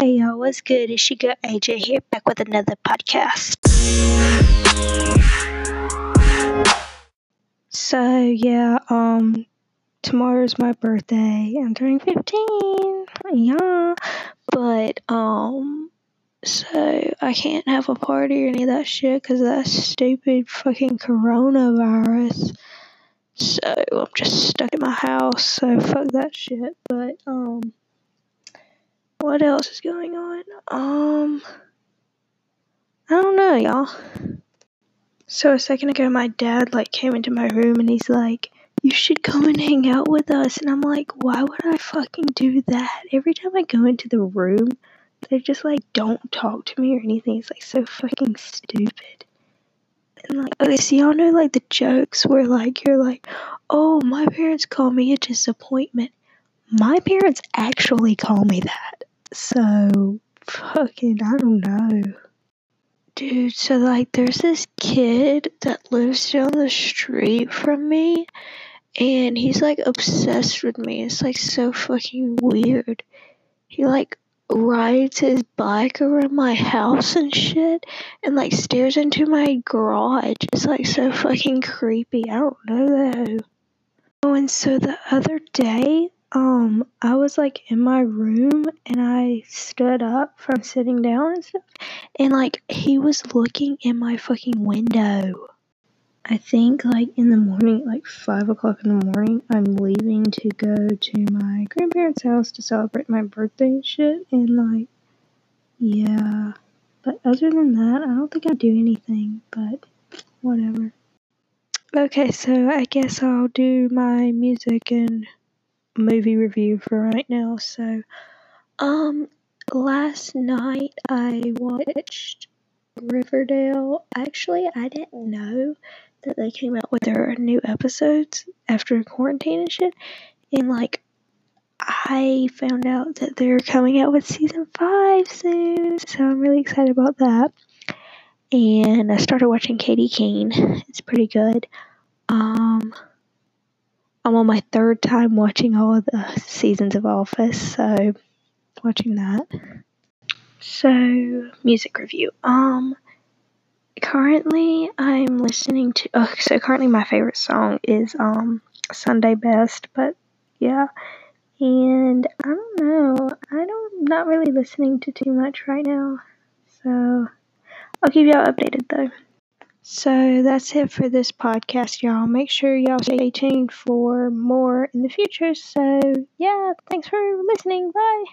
Hey y'all, what's good? It's your girl AJ here, back with another podcast. So yeah, um, tomorrow's my birthday. I'm turning 15. Yeah, but um, so I can't have a party or any of that shit because that stupid fucking coronavirus. So I'm just stuck in my house. So fuck that shit. But um what else is going on? Um, I don't know, y'all. So a second ago, my dad like came into my room and he's like, "You should come and hang out with us." And I'm like, "Why would I fucking do that?" Every time I go into the room, they just like don't talk to me or anything. It's like so fucking stupid. And like, okay, so y'all know like the jokes where like you're like, "Oh, my parents call me a disappointment." My parents actually call me that. So, fucking, I don't know. Dude, so like, there's this kid that lives down the street from me, and he's like obsessed with me. It's like so fucking weird. He like rides his bike around my house and shit, and like stares into my garage. It's like so fucking creepy. I don't know though. Oh, and so the other day, um, I was like in my room and I stood up from sitting down and stuff, and like he was looking in my fucking window. I think like in the morning, like five o'clock in the morning, I'm leaving to go to my grandparents' house to celebrate my birthday and shit, and like, yeah. But other than that, I don't think I do anything, but whatever. Okay, so I guess I'll do my music and movie review for right now. So, um, last night I watched Riverdale. Actually, I didn't know that they came out with their new episodes after quarantine and shit. And like, I found out that they're coming out with season five soon, so I'm really excited about that. And I started watching Katy Keene. It's pretty good. Um, I'm on my third time watching all the seasons of Office, so watching that. So, music review. Um, currently I'm listening to. Oh, so currently my favorite song is um Sunday Best, but yeah, and I don't know. I don't not really listening to too much right now, so I'll keep y'all updated though. So that's it for this podcast, y'all. Make sure y'all stay tuned for more in the future. So, yeah, thanks for listening. Bye.